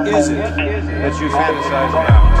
is it that you fantasize about?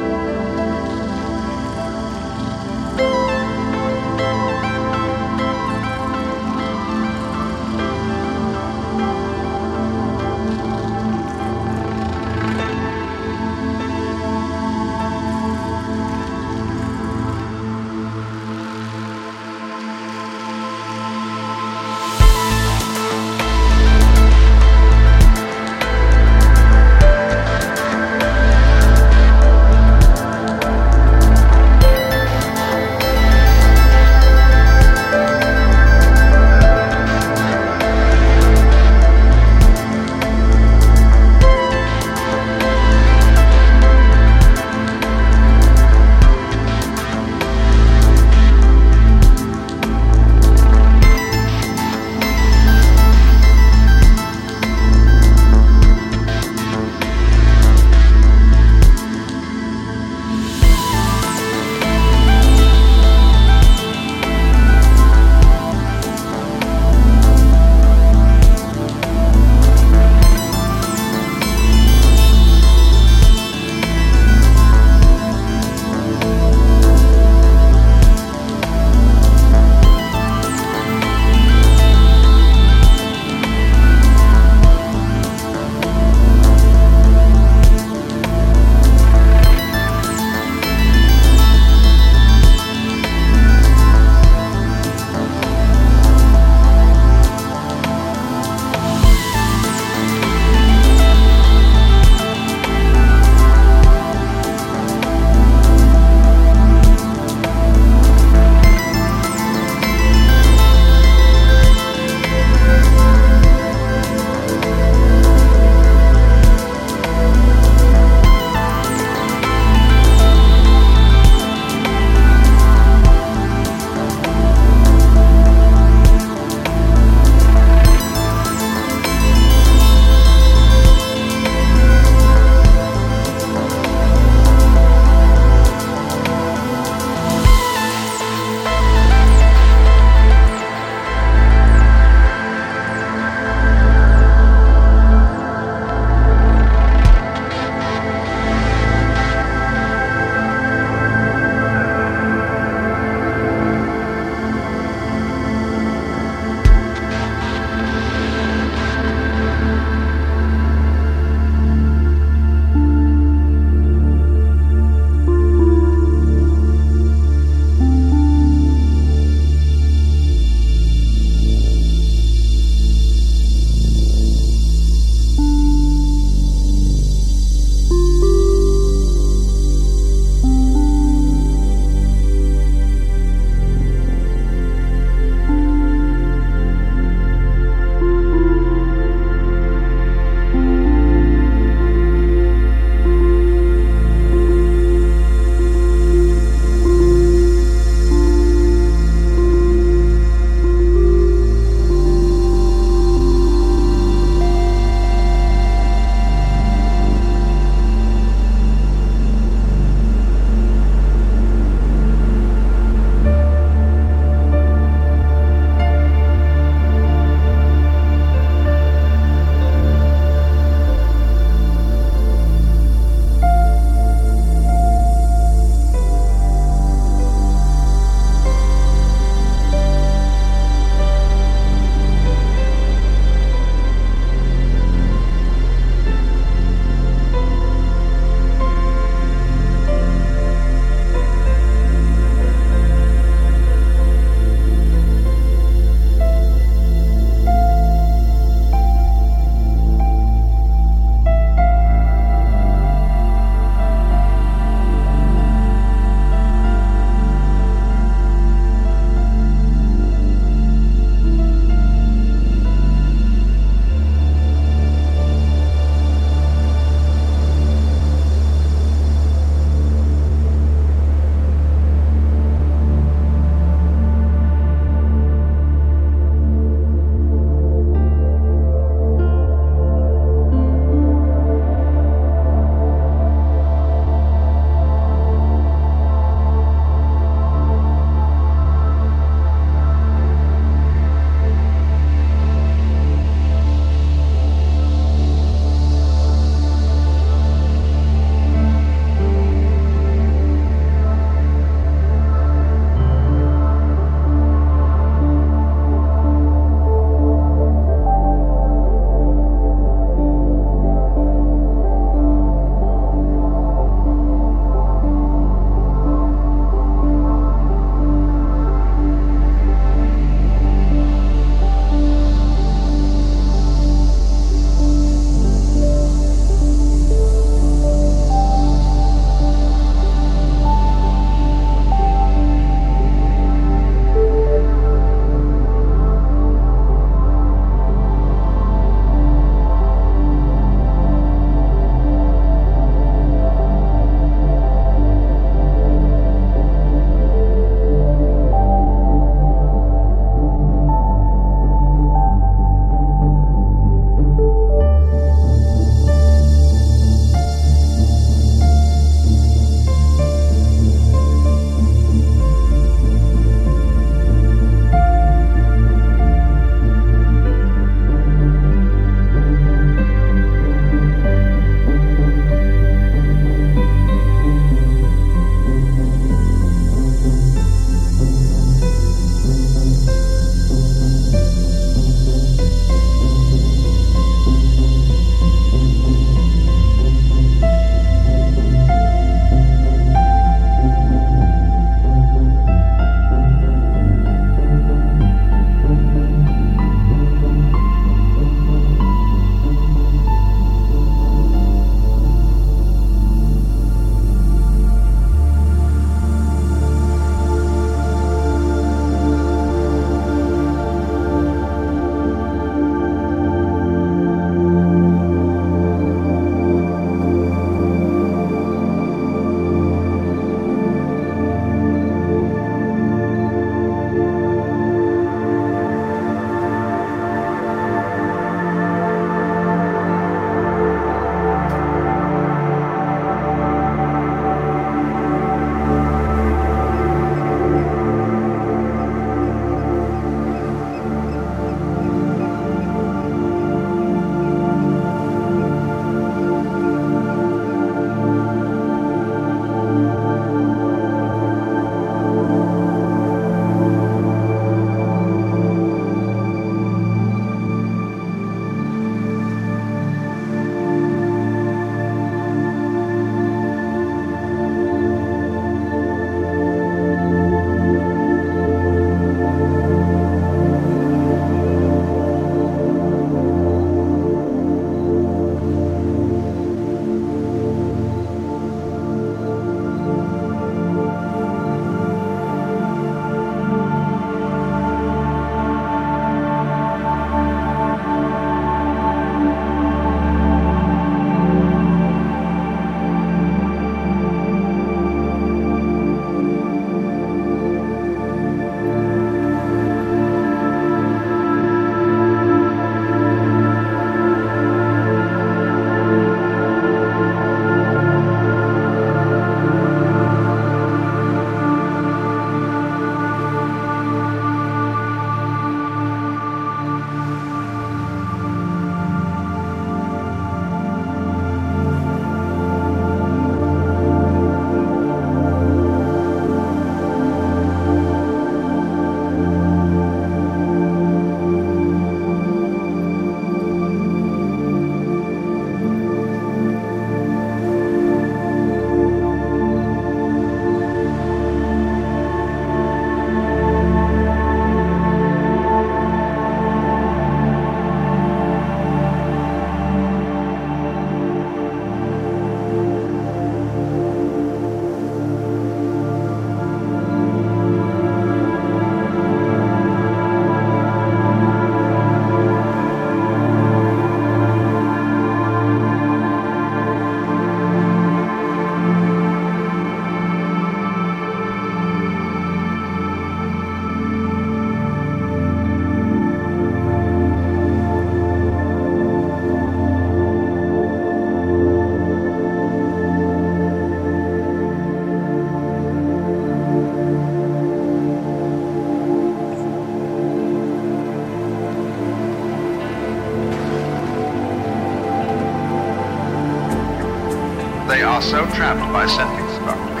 Are so trapped by sentence structure.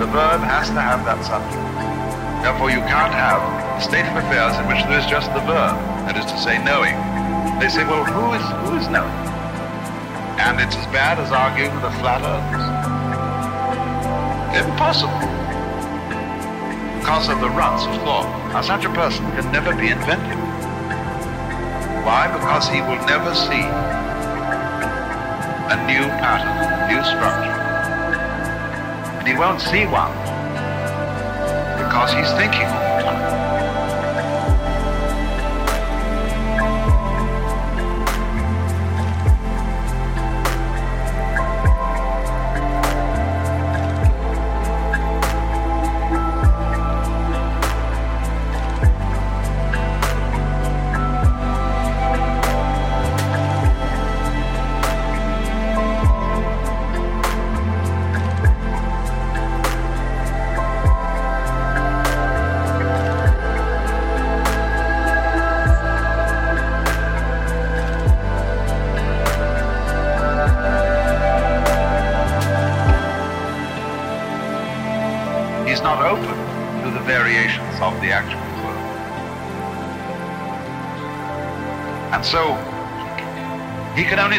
The verb has to have that subject. Therefore, you can't have a state of affairs in which there is just the verb, that is to say, knowing. They say, well, who is, who is knowing? And it's as bad as arguing with a flat earthers. Impossible. Because of the ruts of thought. Now, such a person can never be inventive. Why? Because he will never see a new pattern, a new structure. He won't see one. Because he's thinking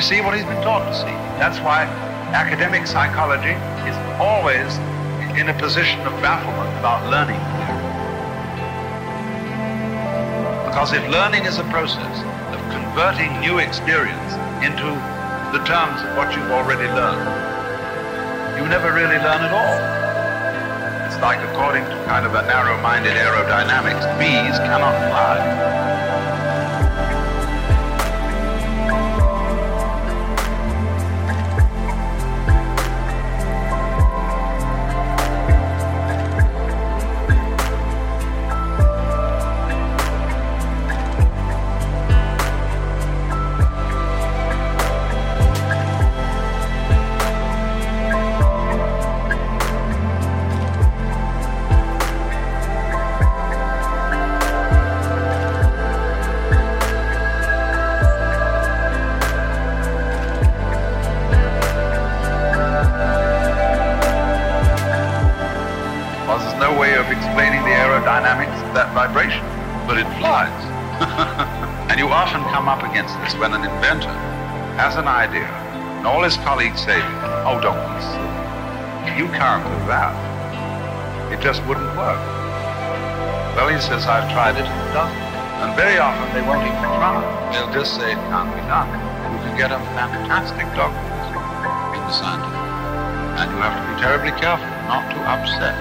see what he's been taught to see. That's why academic psychology is always in a position of bafflement about learning. Because if learning is a process of converting new experience into the terms of what you've already learned, you never really learn at all. It's like according to kind of a narrow-minded aerodynamics, bees cannot fly. Up when an inventor has an idea, and all his colleagues say, oh, don't silly. You can't do that. It just wouldn't work. Well, he says, I've tried it, and it doesn't. And very often they won't even try. They'll just say it can't be done. You can get a fantastic doctor in the scientific. And you have to be terribly careful not to upset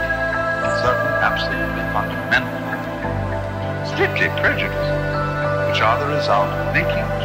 certain absolutely fundamental, strictly prejudices, the result of thinking too